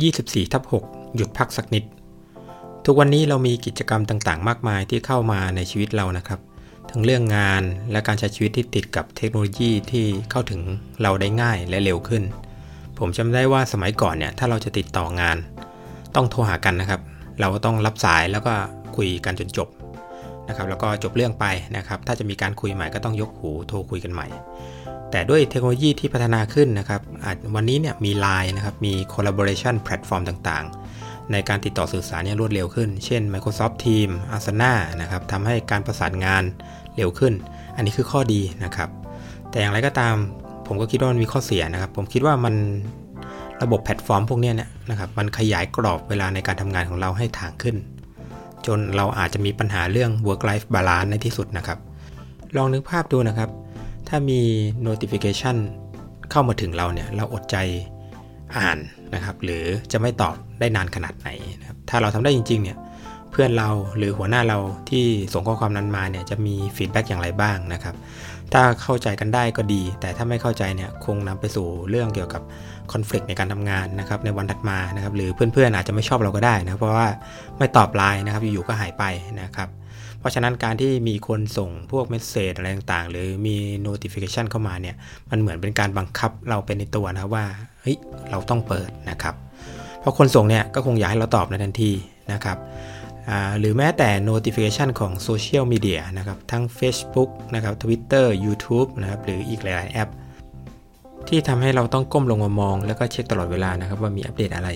24ทับ6หยุดพักสักนิด ทุกวันนี้เรามีกิจกรรมต่างๆ มากมายที่เข้ามาในชีวิตเรานะครับ ทั้งเรื่องงานและการใช้ชีวิตที่ติดกับเทคโนโลยีที่เข้าถึงเราได้ง่ายและเร็วขึ้น ผมจำได้ว่าสมัยก่อนเนี่ยถ้าเราจะติดต่องาน ต้องโทรหากันนะครับ เราก็ต้องรับสายแล้วก็คุยกันจนจบนะครับแล้วก็จบเรื่องไปนะครับ ถ้าจะมีการคุยใหม่ก็ต้องยกหูโทรคุยกันใหม่ แต่ด้วยเทคโนโลยีที่พัฒนาขึ้นนะครับวันนี้เนี่ยมี Line นะครับมี collaboration platform ต่างๆ ในการติดต่อสื่อสารเนี่ยรวดเร็วขึ้น เช่น Microsoft Teams Asana นะครับทำให้การประสานงานเร็วขึ้น อันนี้คือข้อดีนะครับ แต่อย่างไรก็ตามผมก็คิดว่ามันมีข้อเสียนะครับ ผมคิดว่ามันระบบแพลตฟอร์มพวกนี้เนี่ยนะครับมันขยายกรอบเวลาในการทำงานของเราให้ถ่างขึ้น จนเราอาจจะมีปัญหาเรื่อง work life balance ในที่สุดนะครับ ลองนึกภาพดูนะครับ ถ้ามี notification เข้ามาถึงเราเนี่ยเราอดใจอ่านนะครับ หรือจะไม่ตอบได้นานขนาดไหนนะครับถ้าเราทำได้จริง ๆ เนี่ยเพื่อนเราหรือหัวหน้าเราที่ส่งข้อความนั้นมาเนี่ยจะมีฟีดแบ็กอย่างไรบ้างนะครับ ถ้าเข้าใจกันได้ก็ดี แต่ถ้าไม่เข้าใจเนี่ยคงนำไปสู่เรื่องเกี่ยวกับคอน FLICT ในการทำงานนะครับในวันถัดมานะครับ หรือเพื่อนๆอาจจะไม่ชอบเราก็ได้นะเพราะว่าไม่ตอบไลน์นะครับอยู่ๆก็หายไปนะครับ เพราะฉะนั้นการที่มีคนส่งพวก message อะไรต่างๆ หรือมี notification เข้ามาเนี่ย มันเหมือนเป็นการบังคับเราเป็นในตัวนะว่า เฮ้ย เราต้องเปิดนะครับ เพราะคนส่งเนี่ยก็คงอยากให้เราตอบในทันทีนะครับหรือแม้แต่ notification ของโซเชียลมีเดียนะครับ ทั้ง Facebook นะครับ Twitter YouTube นะครับ หรืออีกหลายๆแอป ที่ทำให้เราต้องก้มลงมามอง แล้วก็เช็คตลอดเวลานะครับว่ามีอัปเดตอะไร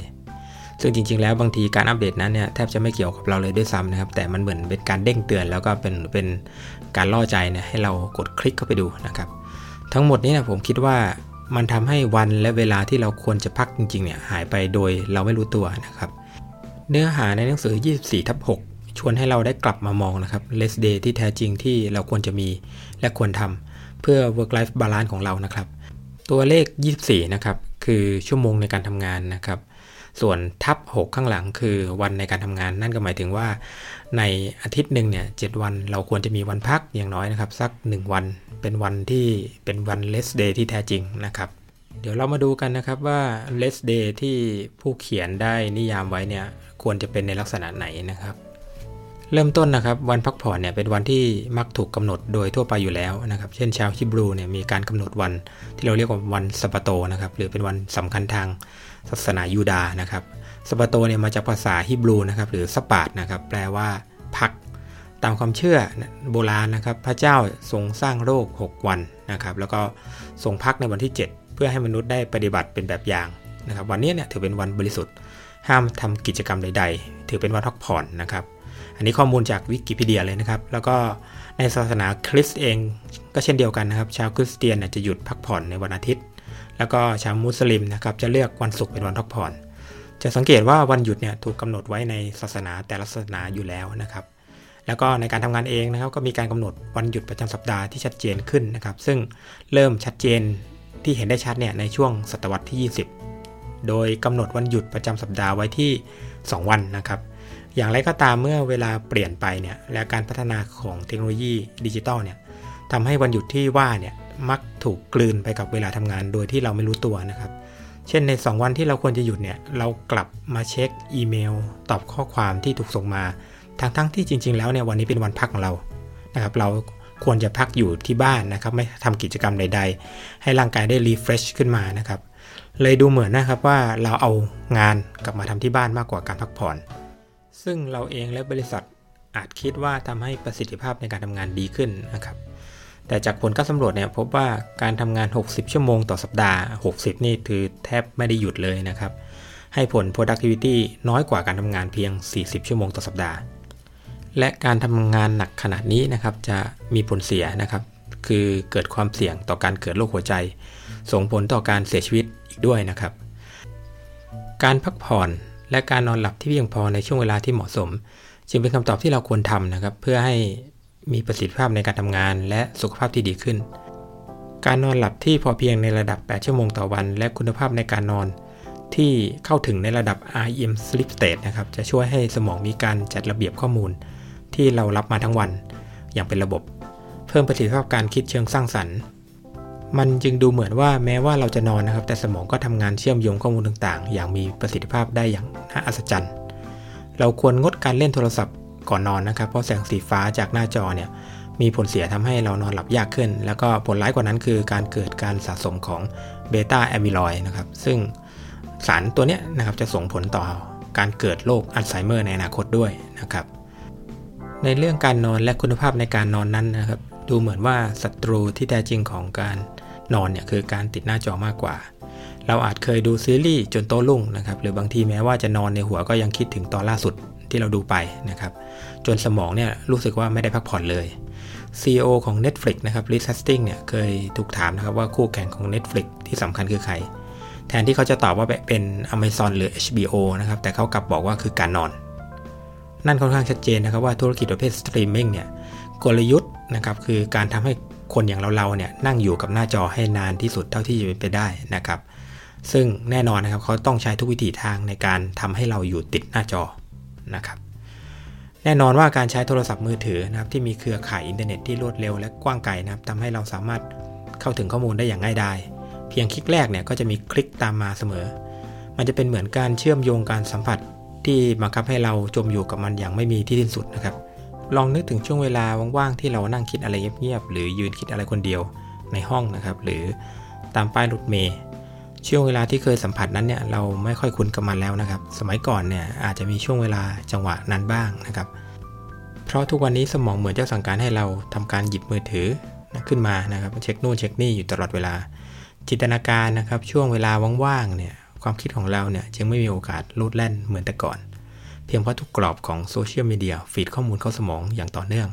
ซึ่งจริง ๆ แล้วบางทีการอัปเดตนั้นเนี่ยแทบจะไม่เกี่ยวกับเราเลยด้วยซ้ำนะครับ แต่มันเหมือนเป็นการเด้งเตือน แล้วก็เป็นเป็นการล่อใจเนี่ยให้เรากดคลิกเข้าไปดูนะครับ ทั้งหมดนี้นะผมคิดว่ามันทำให้วันและเวลาที่เราควรจะพักจริงๆเนี่ยหายไปโดยเราไม่รู้ตัวนะครับ เนื้อหาในหนังสือ 24ทับ6ชวนให้เราได้กลับมามองนะครับ less day ที่แท้จริงที่เราควรจะมีและควรทำเพื่อ work life balance ของเรานะครับ ตัวเลข 24 นะครับ คือชั่วโมงในการทำงานนะครับ ส่วนทับ 6 ข้างหลังคือวันในการทำงาน นั่นก็หมายถึงว่า ในอาทิตย์หนึ่งเนี่ยเวันเราควรจะมีวันพักอย่างน้อยนะครับ สัก 1 วัน เป็นวันที่เป็นวัน less day ที่แท้จริงนะครับ เดี๋ยวเรามาดูกันนะครับว่า less day ที่ผู้เขียนได้นิยามไว้เนี่ยควรจะเป็นในลักษณะไหนนะครับ เริ่มต้นนะครับวันพักผ่อนเนี่ยเป็นวันที่มักถูกกำหนดโดยทั่วไปอยู่แล้วนะครับเช่นชาวฮิบรูเนี่ยมีการกำหนดวันที่เราเรียกว่าวันสปาโตนะครับหรือเป็นวันสำคัญทางศาสนายูดาห์นะครับสปาโตเนี่ยมาจากภาษาฮิบรูนะครับหรือสปาดนะครับแปลว่าพัก ตามความเชื่อโบราณนะครับพระเจ้าทรงสร้างโลก6 วันนะครับแล้วก็ทรงพักในวันที่ 7 เพื่อให้มนุษย์ได้ปฏิบัติเป็นแบบอย่างนะครับวันนี้เนี่ยถือเป็นวันบริสุทธิ์ห้ามทำกิจกรรมใด ๆ ถือเป็นวันพักผ่อนนะครับ อันนี้ข้อมูลจากวิกิพีเดียเลยนะครับ แล้วก็ในศาสนาคริสต์เองก็เช่นเดียวกันนะครับ ชาวคริสเตียนจะหยุดพักผ่อนในวันอาทิตย์ แล้วก็ชาวมุสลิมนะครับจะเลือกวันศุกร์เป็นวันพักผ่อน จะสังเกตว่าวันหยุดเนี่ยถูกกำหนดไว้ในศาสนาแต่ละศาสนาอยู่แล้วนะครับ แล้วก็ในการทำงานเองนะครับ ก็มีการกำหนดวันหยุดประจำสัปดาห์ที่ชัดเจนขึ้นนะครับ ซึ่งเริ่มชัดเจนที่เห็นได้ชัดเนี่ยในช่วงศตวรรษที่ 20 โดยกำหนดวันหยุดประจำสัปดาห์ไว้ที่ 2 วันนะครับ อย่างไรก็ตามเมื่อเวลาเปลี่ยนไปเนี่ยและการพัฒนาของเทคโนโลยีดิจิตอลเนี่ยทำให้วันหยุดที่ว่าเนี่ยมักถูกกลืนไปกับเวลาทำงานโดยที่เราไม่รู้ตัวนะครับ เช่นใน 2 วันที่เราควรจะหยุดเนี่ยเรากลับมาเช็คอีเมล ตอบข้อความที่ถูกส่งมาทั้งๆทที่จริง ๆ แล้วเนี่ยวันนี้เป็นวันพักของเรานะครับ เราควรจะพักอยู่ที่บ้านนะครับ ไม่ทำกิจกรรมใด ๆ ให้ร่างกายได้ refresh ขึ้นมานะครับ เลยดูเหมือนนะครับว่าเราเอางานกลับมาทำที่บ้านมากกว่าการพักผ่อน ซึ่งเราเองและบริษัทอาจคิดว่าทำให้ประสิทธิภาพในการทำงานดีขึ้นนะครับ แต่จากผลการสำรวจเนี่ยพบว่าการทำงาน 60 ชั่วโมงต่อสัปดาห์ 60 นี่คือแทบไม่ได้หยุดเลยนะครับ ให้ผล productivity น้อยกว่าการทำงานเพียง 40 ชั่วโมงต่อสัปดาห์ และการทำงานหนักขนาดนี้นะครับจะมีผลเสียนะครับ คือเกิดความเสี่ยงต่อการเกิดโรคหัวใจ ส่งผลต่อการเสียชีวิตอีกด้วยนะครับ การพักผ่อน และการนอนหลับที่เพียงพอในช่วงเวลาที่เหมาะสม จึงเป็นคำตอบที่เราควรทำนะครับ เพื่อให้มีประสิทธิภาพในการทำงาน และสุขภาพที่ดีขึ้น การนอนหลับที่พอเพียงในระดับ 8 ชั่วโมงต่อวัน และคุณภาพในการนอน ที่เข้าถึงในระดับ REM sleep state นะครับจะช่วยให้สมองมีการจัดระเบียบข้อมูล ที่เรารับมาทั้งวัน อย่างเป็นระบบ เพิ่มประสิทธิภาพการคิดเชิงสร้างสรรค์ มันจึงดูเหมือนว่าแม้ว่าเราจะนอนนะครับ แต่สมองก็ทำงานเชื่อมโยงข้อมูลต่างๆ อย่างมีประสิทธิภาพได้อย่างน่าอัศจรรย์ เราควรงดการเล่นโทรศัพท์ก่อนนอนนะครับ เพราะแสงสีฟ้าจากหน้าจอเนี่ยมีผลเสียทำให้เรานอนหลับยากขึ้น แล้วก็ผลร้ายกว่านั้นคือการเกิดการสะสมของ beta amyloid นะครับ ซึ่งสารตัวนี้นะครับจะส่งผลต่อการเกิดโรคอัลไซเมอร์ในอนาคตด้วยนะครับ ในเรื่องการนอนและคุณภาพในการนอนนั้นนะครับ ดูเหมือนว่าศัตรูที่แท้จริงของการ นอนเนี่ยคือการติดหน้าจอมากกว่า เราอาจเคยดูซีรีส์จนโตลุ่งนะครับหรือบางทีแม้ว่าจะนอนในหัวก็ยังคิดถึงตอนล่าสุดที่เราดูไปนะครับจนสมองเนี่ยรู้สึกว่าไม่ได้พักผ่อนเลย CEO ของ Netflix นะครับ Reed Hastings เนี่ยเคยถูกถามนะครับว่าคู่แข่งของ Netflix ที่สำคัญคือใคร แทนที่เขาจะตอบว่าเป็น Amazon หรือ HBO นะครับแต่เขากลับบอกว่าคือการนอน นั่นค่อนข้างชัดเจนนะครับว่าธุรกิจประเภทสตรีมมิ่งเนี่ยกลยุทธ์นะครับคือการทำให้ คนอย่างเราๆเนี่ยนั่งอยู่กับหน้าจอให้นานที่สุดเท่าที่จะเป็นไปได้นะครับ ซึ่งแน่นอนนะครับเขาต้องใช้ทุกวิถีทางในการทำให้เราอยู่ติดหน้าจอนะครับ แน่นอนว่าการใช้โทรศัพท์มือถือนะครับที่มีเครือข่ายอินเทอร์เน็ตที่รวดเร็วและกว้างไกลนะครับทำให้เราสามารถเข้าถึงข้อมูลได้อย่างง่ายดายเพียงคลิกแรกเนี่ยก็จะมีคลิกตามมาเสมอ มันจะเป็นเหมือนการเชื่อมโยงการสัมผัสที่บังคับให้เราจมอยู่กับมันอย่างไม่มีที่สิ้นสุดนะครับ ลองนึกถึงช่วงเวลาว่างๆ ที่เรานั่งคิดอะไรเงียบๆ หรือยืนคิดอะไรคนเดียวในห้องนะครับ หรือตามป้ายรถเมล์ช่วงเวลาที่เคยสัมผัสนั้นเนี่ยเราไม่ค่อยคุ้นกับมันแล้วนะครับ สมัยก่อนเนี่ยอาจจะมีช่วงเวลาจังหวะนั้นบ้างนะครับ เพราะทุกวันนี้สมองเหมือนจะสั่งการให้เราทำการหยิบมือถือขึ้นมานะครับเช็คนู่นเช็คนี่อยู่ตลอดเวลา จินตนาการนะครับ ช่วงเวลาว่างๆเนี่ยความคิดของเราเนี่ยจึงไม่มีโอกาสลูดแล่นเหมือนแต่ก่อน เพียงเพราะทุกกรอบของโซเชียลมีเดียฟีดข้อมูลเข้าสมองอย่างต่อเนื่อง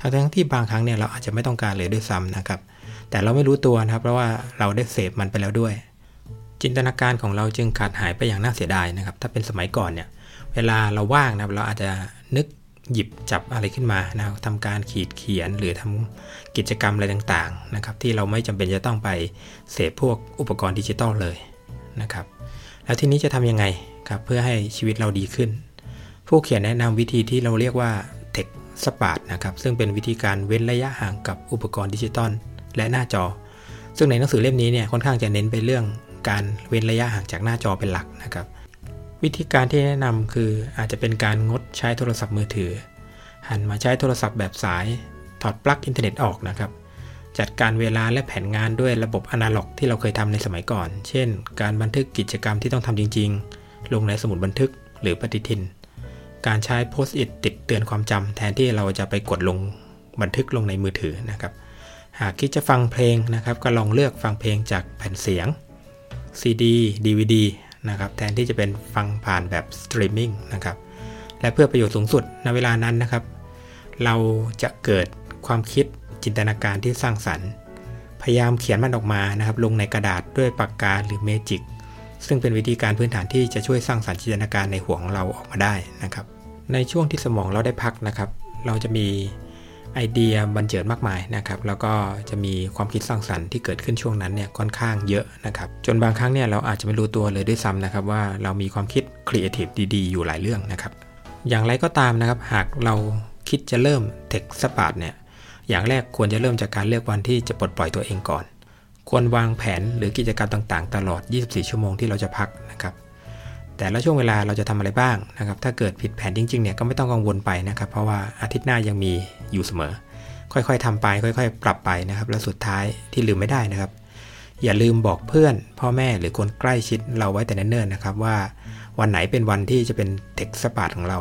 ทั้งที่บางครั้งเนี่ยเราอาจจะไม่ต้องการเลยด้วยซ้ำนะครับ แต่เราไม่รู้ตัวนะครับ เพราะว่าเราได้เสพมันไปแล้วด้วย จินตนาการของเราจึงขาดหายไปอย่างน่าเสียดายนะครับ ถ้าเป็นสมัยก่อนเนี่ย เวลาเราว่างนะครับเราอาจจะนึกหยิบจับอะไรขึ้นมานะครับทำการขีดเขียนหรือทำกิจกรรมอะไรต่างๆนะครับ ที่เราไม่จำเป็นจะต้องไปเสพพวกอุปกรณ์ดิจิตอลเลยนะครับ แล้วทีนี้จะทำยังไง ครับเพื่อให้ชีวิตเราดีขึ้น ผู้เขียนแนะนำวิธีที่เราเรียกว่า Tech Shabbat นะครับซึ่งเป็นวิธีการเว้นระยะห่างกับอุปกรณ์ดิจิตอลและหน้าจอ ซึ่งในหนังสือเล่มนี้เนี่ยค่อนข้างจะเน้นไปเรื่องการเว้นระยะห่างจากหน้าจอเป็นหลักนะครับ วิธีการที่แนะนำคืออาจจะเป็นการงดใช้โทรศัพท์มือถือ หันมาใช้โทรศัพท์แบบสายถอดปลั๊กอินเทอร์เน็ตออกนะครับจัดการเวลาและแผนงานด้วยระบบอนาล็อกที่เราเคยทำในสมัยก่อน เช่น การบันทึกกิจกรรมที่ต้องทำจริงๆ ลงในสมุดบันทึกหรือปฏิทิน การใช้ Post-it ติดเตือนความจำแทนที่เราจะไปกดลงบันทึกลงในมือถือนะครับ หากคิดจะฟังเพลงนะครับ ก็ลองเลือกฟังเพลงจากแผ่นเสียง CD DVD นะครับแทนที่จะเป็นฟังผ่านแบบสตรีมมิ่งนะครับและเพื่อประโยชน์สูงสุดในเวลานั้นนะครับ เราจะเกิดความคิดจินตนาการที่สร้างสรรค์ พยายามเขียนมันออกมานะครับ ลงในกระดาษด้วยปากกาหรือเมจิก ซึ่งเป็นวิธีการพื้นฐานที่จะช่วยสร้างสรรค์จินตนาการในหัวของเราออกมาได้นะครับ ในช่วงที่สมองเราได้พักนะครับ เราจะมีไอเดียบรรเจิดมากมายนะครับแล้วก็จะมีความคิดสร้างสรรค์ที่เกิดขึ้นช่วงนั้นเนี่ยค่อนข้างเยอะนะครับจนบางครั้งเนี่ยเราอาจจะไม่รู้ตัวเลยด้วยซ้ำนะครับว่าเรามีความคิดครีเอทีฟดีๆ อยู่หลายเรื่องนะครับอย่างไรก็ตามนะครับหากเราคิดจะเริ่ม Tech Shabbat เนี่ยอย่างแรกควรจะเริ่มจากการเลือกวันที่จะปลดปล่อยตัวเองก่อน ควรวางแผนหรือกิจกรรมต่างๆ ตลอด 24 ชั่วโมงที่เราจะพักนะครับ แต่ละช่วงเวลาเราจะทำอะไรบ้างนะครับ ถ้าเกิดผิดแผนจริงๆเนี่ยก็ไม่ต้องกังวลไปนะครับ เพราะว่าอาทิตย์หน้ายังมีอยู่เสมอ ค่อยๆทำไป ค่อย ๆ ปรับไปนะครับ แล้วสุดท้ายที่ลืมไม่ได้นะครับ อย่าลืมบอกเพื่อน พ่อแม่หรือคนใกล้ชิดเราไว้แต่เนิ่นๆนะครับว่าวันไหนเป็นวันที่จะเป็นเทคสปาร์ของเรา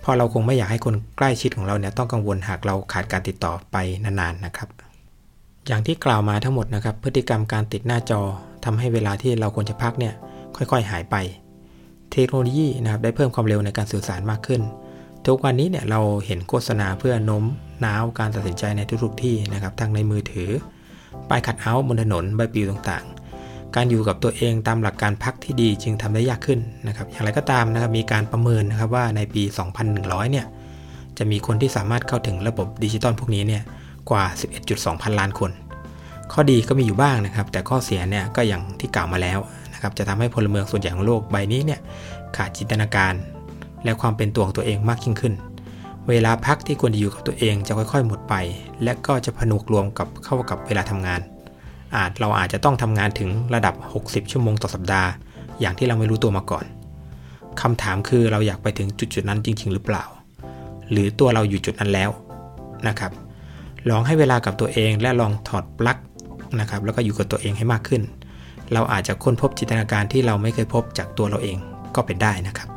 เพราะเราคงไม่อยากให้คนใกล้ชิดของเราเนี่ยต้องกังวลหากเราขาดการติดต่อไปนานๆนะครับ อย่างที่กล่าวมาทั้งหมดนะครับ พฤติกรรมการติดหน้าจอทำให้เวลาที่เราควรจะพักเนี่ยค่อยๆ หายไป เทคโนโลยีนะครับได้เพิ่มความเร็วในการสื่อสารมากขึ้น ทุกวันนี้เนี่ยเราเห็นโฆษณาเพื่อโน้มน้าวการตัดสินใจในทุกๆที่นะครับทั้งในมือถือป้ายคัดเอาท์บนถนนใบปลิวต่างๆ การอยู่กับตัวเองตามหลักการพักที่ดีจึงทำได้ยากขึ้นนะครับ อย่างไรก็ตามนะครับมีการประเมินนะครับว่าในปี 2100 เนี่ยจะมีคนที่สามารถเข้าถึงระบบดิจิตอลพวกนี้เนี่ย กว่า 11.2 พันล้านคน ข้อดีก็มีอยู่บ้างนะครับ แต่ข้อเสียเนี่ยก็อย่างที่กล่าวมาแล้วนะครับ จะทำให้พลเมืองส่วนใหญ่ของโลกใบนี้เนี่ยขาดจินตนาการ และความเป็นตัวของตัวเองมากยิ่งขึ้น เวลาพักที่ควรจะอยู่กับตัวเองจะค่อยๆ หมดไป และก็จะผนวกรวมกับเข้ากับเวลาทำงาน อาจเราอาจจะต้องทำงานถึงระดับ 60 ชั่วโมงต่อสัปดาห์ อย่างที่เราไม่รู้ตัวมาก่อนคำถามคือเราอยากไปถึงจุดจุดนั้นจริง ๆ หรือเปล่า หรือตัวเราอยู่จุดนั้นแล้วนะครับ ลองให้เวลากับตัวเอง และลองถอดปลั๊กนะครับแล้วก็อยู่กับตัวเองให้มากขึ้น เราอาจจะค้นพบจินตนาการที่เราไม่เคยพบจากตัวเราเองก็เป็นได้นะครับ